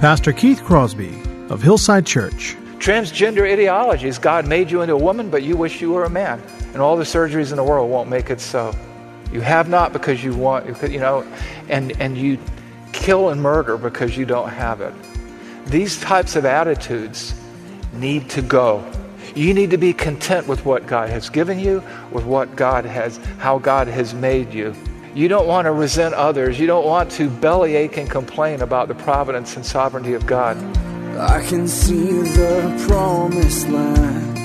Pastor Keith Crosby of Hillside Church. Transgender ideologies God made you into a woman, but you wish you were a man. And all the surgeries in the world won't make it so. You have not because you want, you know, and, and you kill and murder because you don't have it. These types of attitudes need to go. You need to be content with what God has given you, with what God has, how God has made you. You don't want to resent others. You don't want to bellyache and complain about the providence and sovereignty of God. I can see the promised land,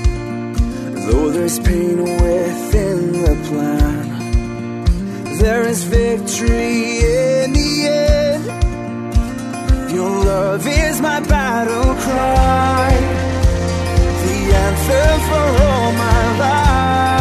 though there's pain within the plan. There is victory in the end. Your love is my battle cry, the answer for all my life.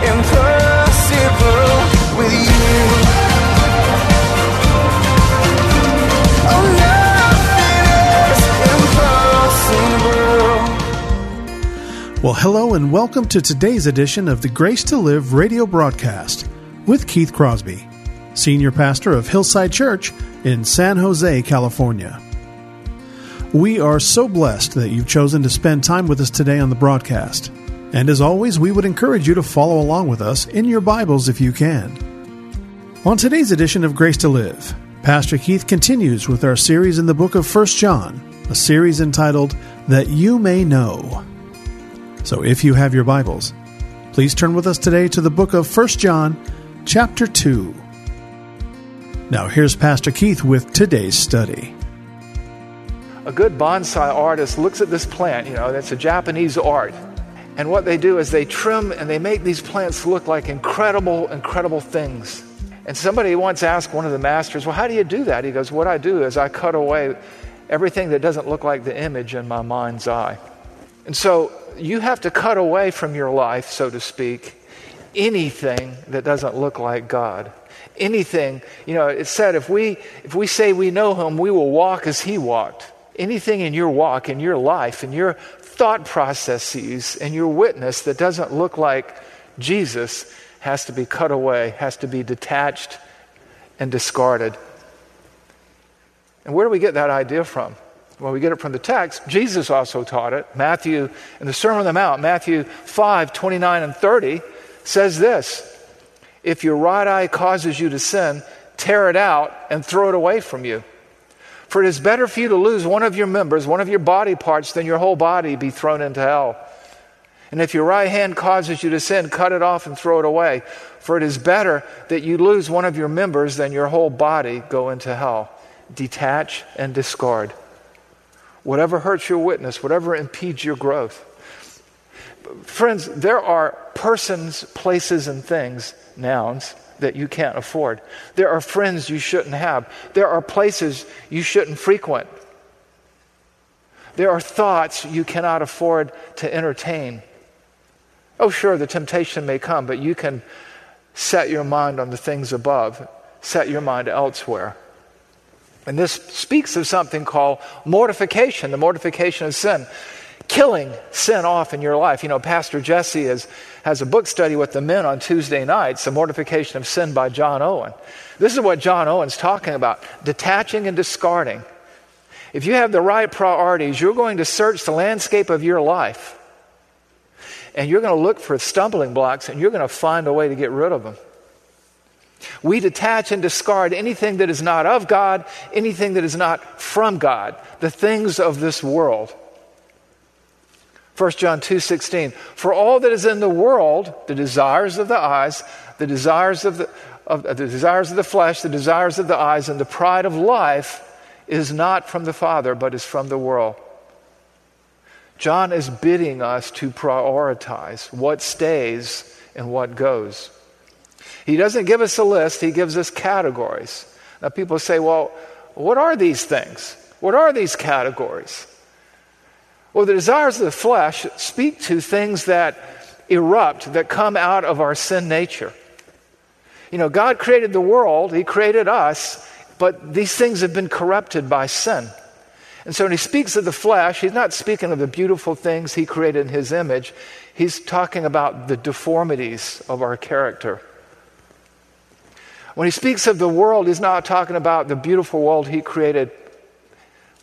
Well, hello and welcome to today's edition of the Grace to Live radio broadcast with Keith Crosby, Senior Pastor of Hillside Church in San Jose, California. We are so blessed that you've chosen to spend time with us today on the broadcast. And as always, we would encourage you to follow along with us in your Bibles if you can. On today's edition of Grace to Live, Pastor Keith continues with our series in the book of 1 John, a series entitled That You May Know. So if you have your Bibles, please turn with us today to the book of 1 John, chapter 2. Now here's Pastor Keith with today's study. A good bonsai artist looks at this plant, you know, that's a Japanese art. And what they do is they trim and they make these plants look like incredible, incredible things. And somebody once asked one of the masters, Well, how do you do that? He goes, What I do is I cut away everything that doesn't look like the image in my mind's eye. And so you have to cut away from your life, so to speak, anything that doesn't look like God. Anything, you know, it said if we if we say we know him, we will walk as he walked. Anything in your walk, in your life, in your thought processes, and your witness that doesn't look like Jesus has to be cut away, has to be detached and discarded. And where do we get that idea from? Well, we get it from the text. Jesus also taught it. Matthew, in the Sermon on the Mount, Matthew 5 29 and 30 says this If your right eye causes you to sin, tear it out and throw it away from you. For it is better for you to lose one of your members, one of your body parts, than your whole body be thrown into hell. And if your right hand causes you to sin, cut it off and throw it away. For it is better that you lose one of your members than your whole body go into hell. Detach and discard. Whatever hurts your witness, whatever impedes your growth. Friends, there are persons, places, and things, nouns, that you can't afford. There are friends you shouldn't have. There are places you shouldn't frequent. There are thoughts you cannot afford to entertain. Oh, sure, the temptation may come, but you can set your mind on the things above, set your mind elsewhere. And this speaks of something called mortification, the mortification of sin. Killing sin off in your life. You know, Pastor Jesse is, has a book study with the men on Tuesday nights, The Mortification of Sin by John Owen. This is what John Owen's talking about detaching and discarding. If you have the right priorities, you're going to search the landscape of your life and you're going to look for stumbling blocks and you're going to find a way to get rid of them. We detach and discard anything that is not of God, anything that is not from God, the things of this world. 1 John 2:16 For all that is in the world, the desires of the eyes, the desires of the, of, the desires of the flesh, the desires of the eyes, and the pride of life is not from the Father, but is from the world. John is bidding us to prioritize what stays and what goes. He doesn't give us a list, he gives us categories. Now, people say, well, what are these things? What are these categories? Well, the desires of the flesh speak to things that erupt, that come out of our sin nature. You know, God created the world, He created us, but these things have been corrupted by sin. And so when He speaks of the flesh, He's not speaking of the beautiful things He created in His image, He's talking about the deformities of our character. When He speaks of the world, He's not talking about the beautiful world He created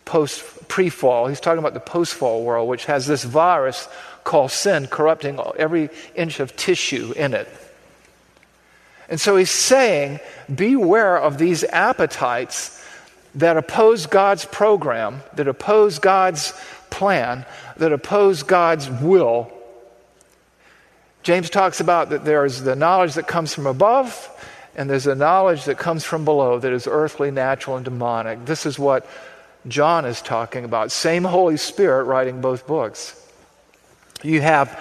post pre fall. He's talking about the post fall world, which has this virus called sin corrupting every inch of tissue in it. And so he's saying, beware of these appetites that oppose God's program, that oppose God's plan, that oppose God's will. James talks about that there's the knowledge that comes from above, and there's a knowledge that comes from below that is earthly, natural, and demonic. This is what John is talking about. Same Holy Spirit writing both books. You have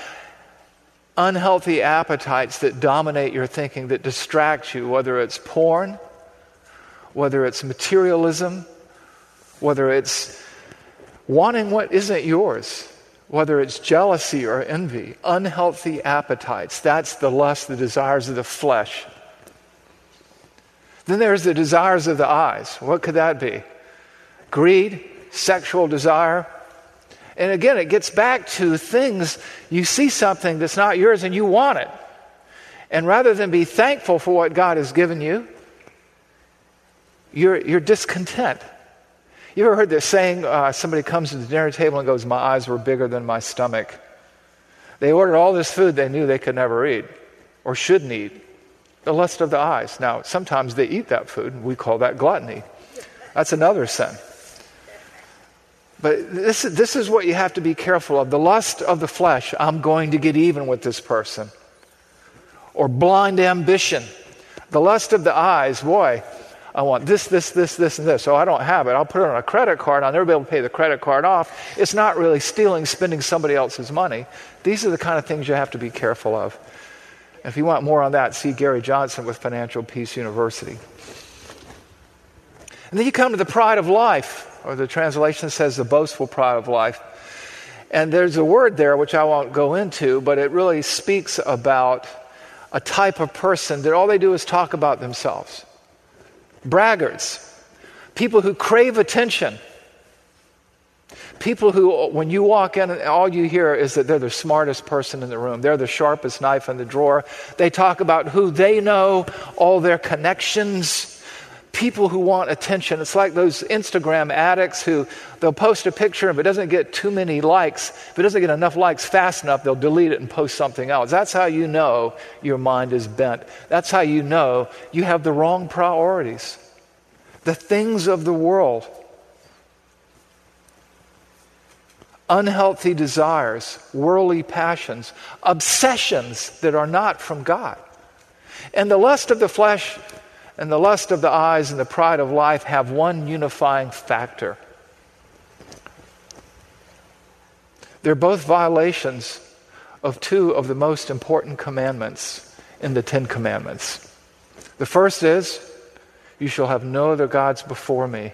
unhealthy appetites that dominate your thinking, that distract you, whether it's porn, whether it's materialism, whether it's wanting what isn't yours, whether it's jealousy or envy, unhealthy appetites. That's the lust, the desires of the flesh. Then there's the desires of the eyes. What could that be? Greed, sexual desire, and again, it gets back to things you see something that's not yours and you want it. And rather than be thankful for what God has given you, you're, you're discontent. You ever heard this saying? Uh, somebody comes to the dinner table and goes, My eyes were bigger than my stomach. They ordered all this food they knew they could never eat or shouldn't eat. The lust of the eyes. Now, sometimes they eat that food, and we call that gluttony. That's another sin. But this, this is what you have to be careful of. The lust of the flesh, I'm going to get even with this person. Or blind ambition. The lust of the eyes, boy, I want this, this, this, this, and this. So I don't have it. I'll put it on a credit card. I'll never be able to pay the credit card off. It's not really stealing, spending somebody else's money. These are the kind of things you have to be careful of. If you want more on that, see Gary Johnson with Financial Peace University. And then you come to the pride of life or the translation says the boastful pride of life. And there's a word there which I won't go into, but it really speaks about a type of person that all they do is talk about themselves. Braggarts, people who crave attention. People who, when you walk in, all you hear is that they're the smartest person in the room. They're the sharpest knife in the drawer. They talk about who they know, all their connections people who want attention. It's like those Instagram addicts who they'll post a picture, and if it doesn't get too many likes, if it doesn't get enough likes fast enough, they'll delete it and post something else. That's how you know your mind is bent. That's how you know you have the wrong priorities. The things of the world. Unhealthy desires, worldly passions, obsessions that are not from God. And the lust of the flesh and the lust of the eyes and the pride of life have one unifying factor. They're both violations of two of the most important commandments in the Ten Commandments. The first is, You shall have no other gods before me.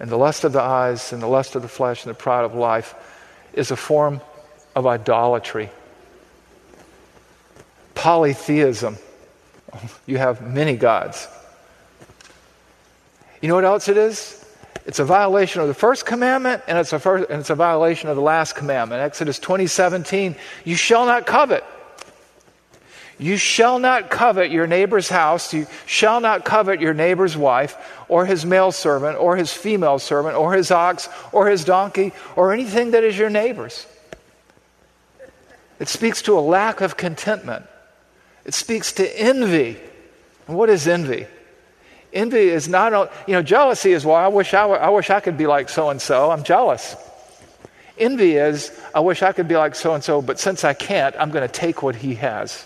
And the lust of the eyes and the lust of the flesh and the pride of life is a form of idolatry. Polytheism you have many gods. You know what else it is? It's a violation of the first commandment and it's a, first, and it's a violation of the last commandment. Exodus 20, 17, you shall not covet. You shall not covet your neighbor's house. You shall not covet your neighbor's wife, or his male servant, or his female servant, or his ox, or his donkey, or anything that is your neighbor's. It speaks to a lack of contentment. It speaks to envy. And what is envy? Envy is not, you know, jealousy is, well, I wish I, I wish I could be like so and so. I'm jealous. Envy is, I wish I could be like so and so, but since I can't, I'm going to take what he has.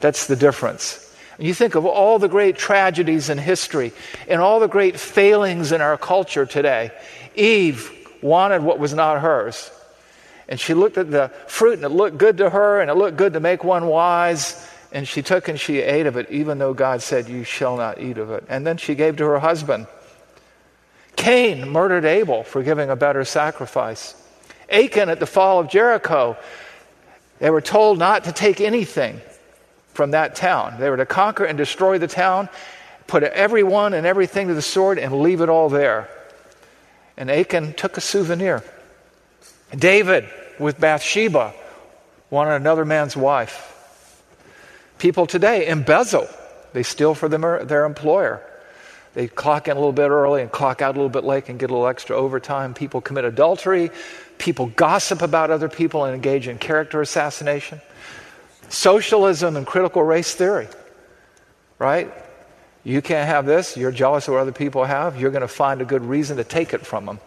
That's the difference. You think of all the great tragedies in history and all the great failings in our culture today. Eve wanted what was not hers. And she looked at the fruit and it looked good to her and it looked good to make one wise. And she took and she ate of it, even though God said, You shall not eat of it. And then she gave to her husband. Cain murdered Abel for giving a better sacrifice. Achan at the fall of Jericho, they were told not to take anything from that town. They were to conquer and destroy the town, put everyone and everything to the sword, and leave it all there. And Achan took a souvenir. David with Bathsheba wanted another man's wife. People today embezzle, they steal them, their employer. They clock in a little bit early and clock out a little bit late and get a little extra overtime. People commit adultery. People gossip about other people and engage in character assassination. Socialism and critical race theory, right? You can't have this. You're jealous of what other people have. You're going to find a good reason to take it from them.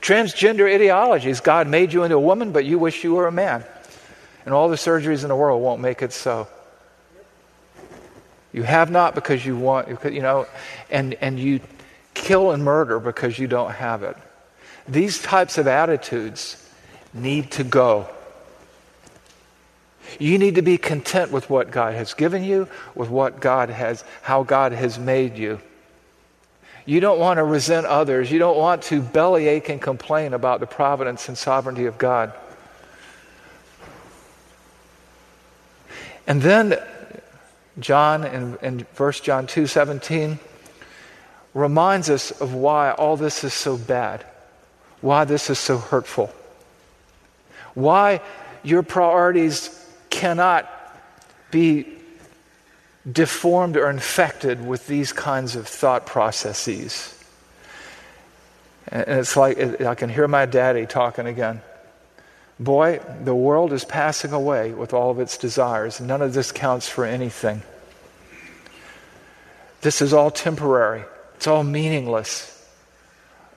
Transgender ideologies God made you into a woman, but you wish you were a man. And all the surgeries in the world won't make it so. You have not because you want, you know, and, and you kill and murder because you don't have it. These types of attitudes need to go. You need to be content with what God has given you, with what God has, how God has made you. You don't want to resent others. You don't want to bellyache and complain about the providence and sovereignty of God. And then John in, in 1 John 2 17 reminds us of why all this is so bad, why this is so hurtful, why your priorities cannot be deformed or infected with these kinds of thought processes. And it's like I can hear my daddy talking again. Boy, the world is passing away with all of its desires. None of this counts for anything. This is all temporary, it's all meaningless.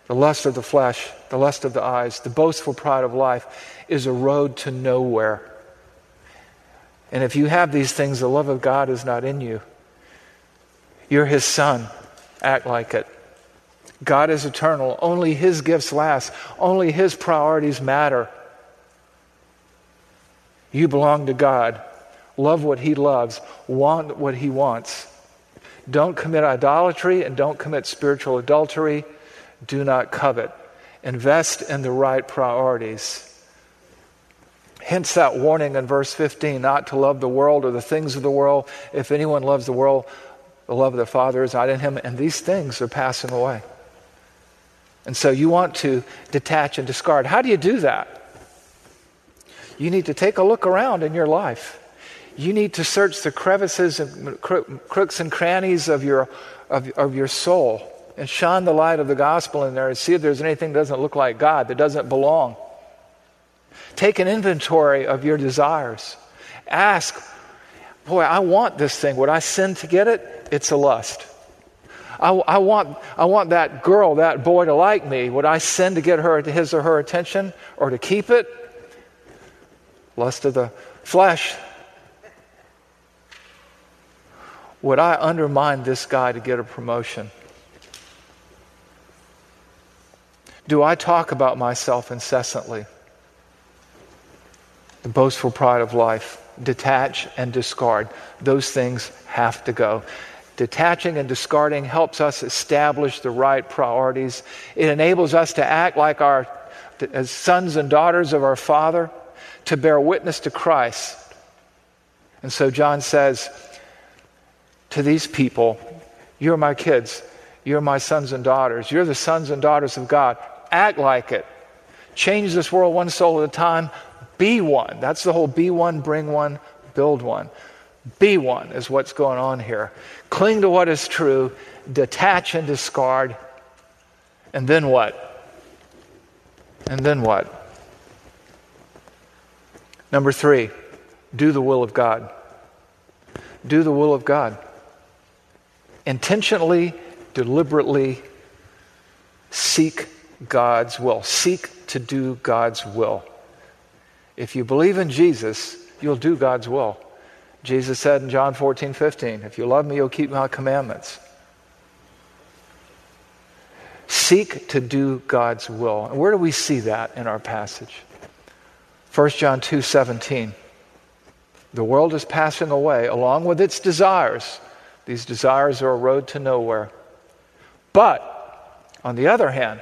The lust of the flesh, the lust of the eyes, the boastful pride of life is a road to nowhere. And if you have these things, the love of God is not in you. You're His Son. Act like it. God is eternal. Only His gifts last. Only His priorities matter. You belong to God. Love what He loves. Want what He wants. Don't commit idolatry and don't commit spiritual adultery. Do not covet. Invest in the right priorities. Hence that warning in verse 15 not to love the world or the things of the world. If anyone loves the world, the love of the Father is not in him, and these things are passing away. And so you want to detach and discard. How do you do that? You need to take a look around in your life. You need to search the crevices and crooks and crannies of your, of, of your soul and shine the light of the gospel in there and see if there's anything that doesn't look like God, that doesn't belong. Take an inventory of your desires. Ask, boy, I want this thing. Would I sin to get it? It's a lust. I, I, want, I want that girl, that boy to like me. Would I sin to get her his or her attention or to keep it? Lust of the flesh. Would I undermine this guy to get a promotion? Do I talk about myself incessantly? The boastful pride of life. Detach and discard. Those things have to go. Detaching and discarding helps us establish the right priorities. It enables us to act like our as sons and daughters of our Father, to bear witness to Christ. And so John says to these people, You're my kids. You're my sons and daughters. You're the sons and daughters of God. Act like it. Change this world one soul at a time. Be one. That's the whole be one, bring one, build one. Be one is what's going on here. Cling to what is true, detach and discard. And then what? And then what? Number three, do the will of God. Do the will of God. Intentionally, deliberately seek God's will. Seek to do God's will. If you believe in Jesus, you'll do God's will. Jesus said in John 14, 15, If you love me, you'll keep my commandments. Seek to do God's will. And where do we see that in our passage? 1 John 2, 17. The world is passing away along with its desires. These desires are a road to nowhere. But, on the other hand,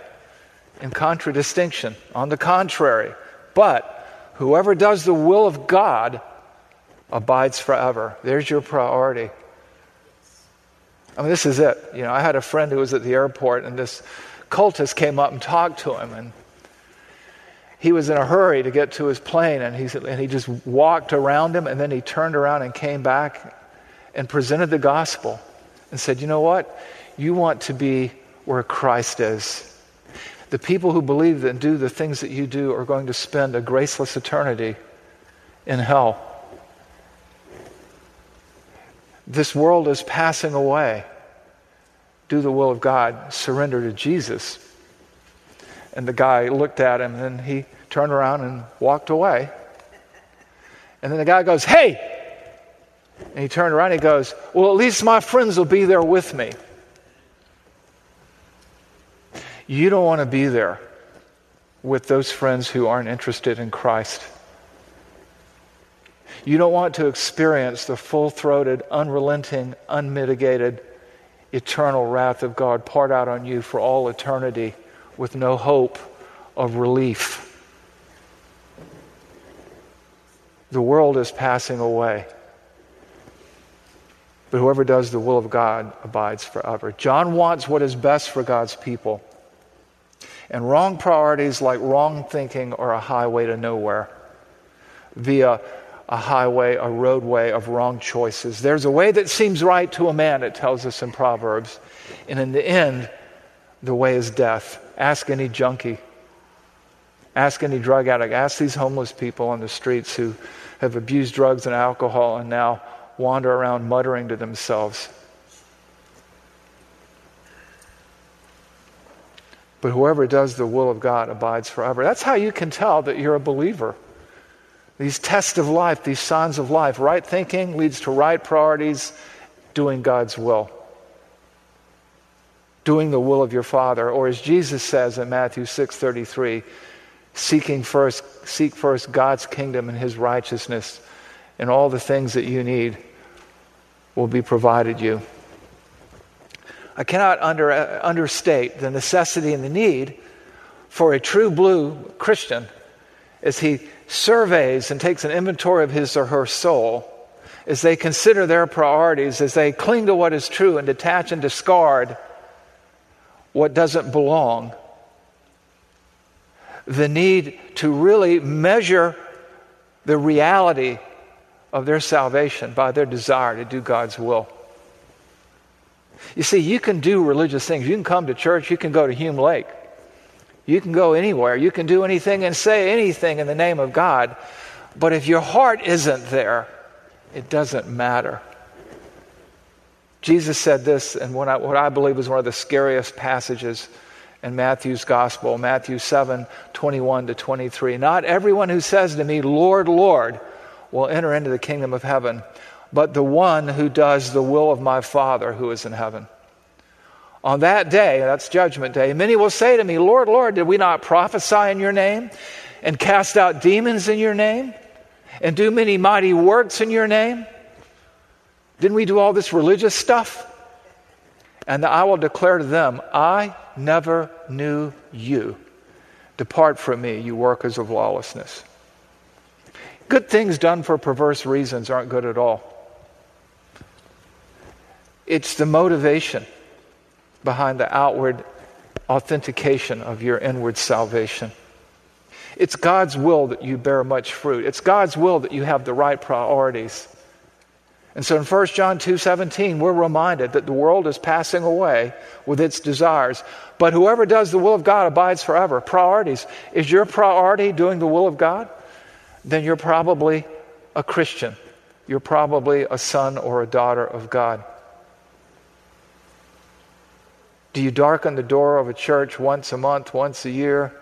in contradistinction, on the contrary, but whoever does the will of God abides forever. There's your priority. I mean, this is it. You know, I had a friend who was at the airport, and this cultist came up and talked to him, and he was in a hurry to get to his plane, and he, and he just walked around him, and then he turned around and came back and presented the gospel and said, You know what? You want to be where Christ is. The people who believe and do the things that you do are going to spend a graceless eternity in hell. This world is passing away. Do the will of God, surrender to Jesus. And the guy looked at him and he turned around and walked away. And then the guy goes, Hey! And he turned around and he goes, Well, at least my friends will be there with me. You don't want to be there with those friends who aren't interested in Christ. You don't want to experience the full throated, unrelenting, unmitigated, eternal wrath of God poured out on you for all eternity with no hope of relief. The world is passing away. But whoever does the will of God abides forever. John wants what is best for God's people. And wrong priorities, like wrong thinking, are a highway to nowhere via a highway, a roadway of wrong choices. There's a way that seems right to a man, it tells us in Proverbs. And in the end, the way is death. Ask any junkie, ask any drug addict, ask these homeless people on the streets who have abused drugs and alcohol and now wander around muttering to themselves. But whoever does the will of God abides forever. That's how you can tell that you're a believer. These tests of life, these signs of life, right thinking leads to right priorities, doing God's will. Doing the will of your Father, or as Jesus says in Matthew 6:33, seeking first seek first God's kingdom and his righteousness, and all the things that you need will be provided you. I cannot under, uh, understate the necessity and the need for a true blue Christian as he surveys and takes an inventory of his or her soul, as they consider their priorities, as they cling to what is true and detach and discard what doesn't belong. The need to really measure the reality of their salvation by their desire to do God's will. You see, you can do religious things. You can come to church, you can go to Hume Lake, you can go anywhere, you can do anything and say anything in the name of God. But if your heart isn't there, it doesn't matter. Jesus said this and what I, what I believe is one of the scariest passages in Matthew's gospel, Matthew 7 21 to 23. Not everyone who says to me, Lord, Lord, will enter into the kingdom of heaven, but the one who does the will of my Father who is in heaven. On that day, that's judgment day, many will say to me, Lord, Lord, did we not prophesy in your name and cast out demons in your name and do many mighty works in your name? Didn't we do all this religious stuff? And I will declare to them, I never knew you. Depart from me, you workers of lawlessness. Good things done for perverse reasons aren't good at all. It's the motivation behind the outward authentication of your inward salvation. It's God's will that you bear much fruit. It's God's will that you have the right priorities. And so in 1 John 2:17 we're reminded that the world is passing away with its desires, but whoever does the will of God abides forever. Priorities. Is your priority doing the will of God? Then you're probably a Christian. You're probably a son or a daughter of God. Do you darken the door of a church once a month, once a year?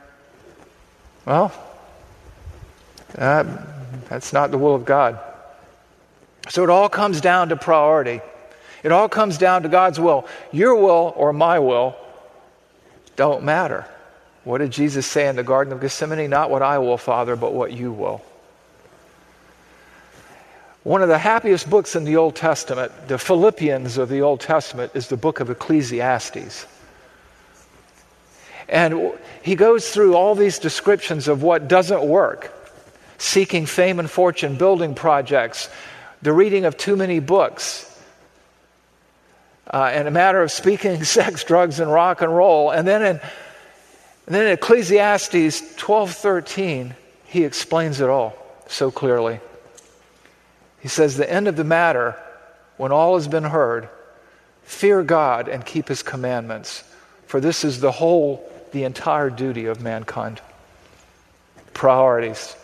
Well, that, that's not the will of God. So it all comes down to priority. It all comes down to God's will. Your will or my will don't matter. What did Jesus say in the Garden of Gethsemane? Not what I will, Father, but what you will. One of the happiest books in the Old Testament, the Philippians of the Old Testament, is the book of Ecclesiastes. And he goes through all these descriptions of what doesn't work seeking fame and fortune, building projects, the reading of too many books, uh, and a matter of speaking sex, drugs, and rock and roll. And then in, and then in Ecclesiastes 12:13, he explains it all so clearly. He says, The end of the matter, when all has been heard, fear God and keep his commandments, for this is the whole, the entire duty of mankind. Priorities.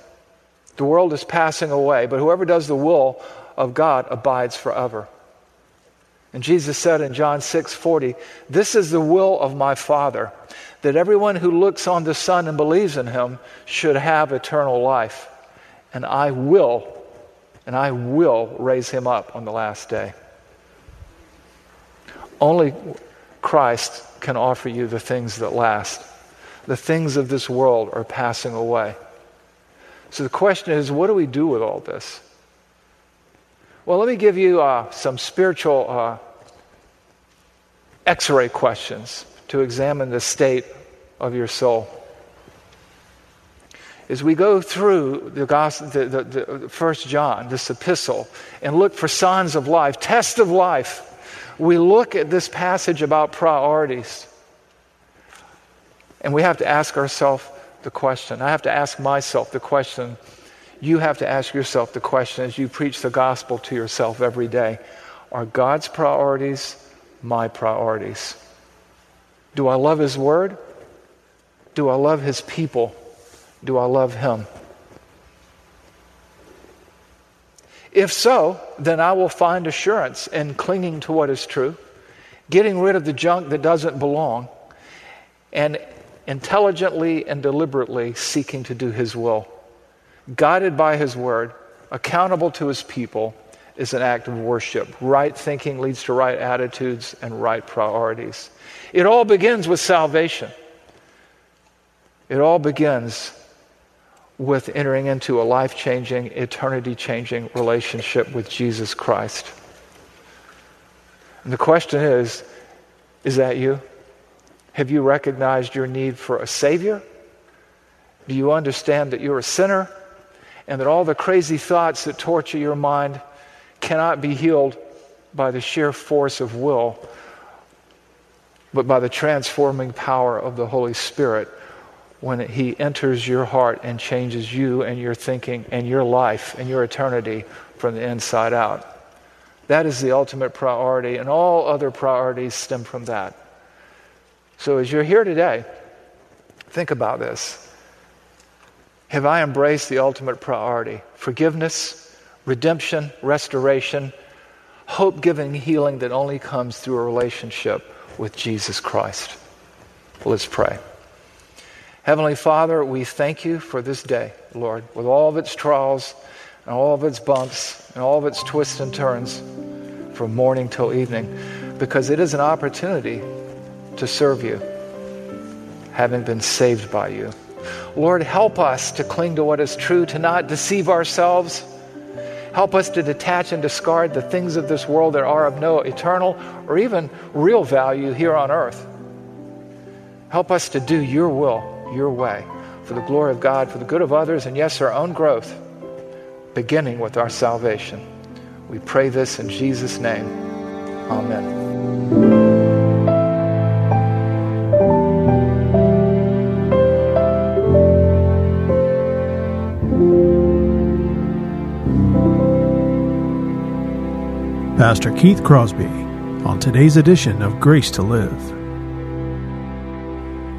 The world is passing away, but whoever does the will of God abides forever. And Jesus said in John 6 40, This is the will of my Father, that everyone who looks on the Son and believes in him should have eternal life. And I will, and I will raise him up on the last day. Only Christ can offer you the things that last. The things of this world are passing away. So the question is what do we do with all this? Well, let me give you uh, some spiritual uh, x ray questions to examine the state of your soul. As we go through the, gospel, the, the, the First John, this epistle, and look for signs of life, test of life, we look at this passage about priorities. And we have to ask ourselves the question. I have to ask myself the question you have to ask yourself the question as you preach the gospel to yourself every day Are God's priorities my priorities? Do I love His Word? Do I love His people? Do I love Him? If so, then I will find assurance in clinging to what is true, getting rid of the junk that doesn't belong, and intelligently and deliberately seeking to do His will guided by His Word, accountable to His people, is an act of worship. Right thinking leads to right attitudes and right priorities. It all begins with salvation. It all begins with entering into a life changing, eternity changing relationship with Jesus Christ. And the question is is that you? Have you recognized your need for a Savior? Do you understand that you're a sinner? and that all the crazy thoughts that torture your mind cannot be healed by the sheer force of will, but by the transforming power of the Holy Spirit when He enters your heart and changes you and your thinking and your life and your eternity from the inside out. That is the ultimate priority, and all other priorities stem from that. So, as you're here today, think about this have I embraced the ultimate priority forgiveness, redemption, restoration, hope giving healing that only comes through a relationship with Jesus Christ. Let's pray. Heavenly Father, we thank you for this day, Lord, with all of its trials and all of its bumps and all of its twists and turns from morning till evening, because it is an opportunity to serve you, having been saved by you. Lord, help us to cling to what is true, to not deceive ourselves. Help us to detach and discard the things of this world that are of no eternal or even real value here on earth. Help us to do your will, your way, for the glory of God, for the good of others, and yes, our own growth, beginning with our salvation. We pray this in Jesus' name. Amen. Pastor Keith Crosby on today's edition of Grace to Live.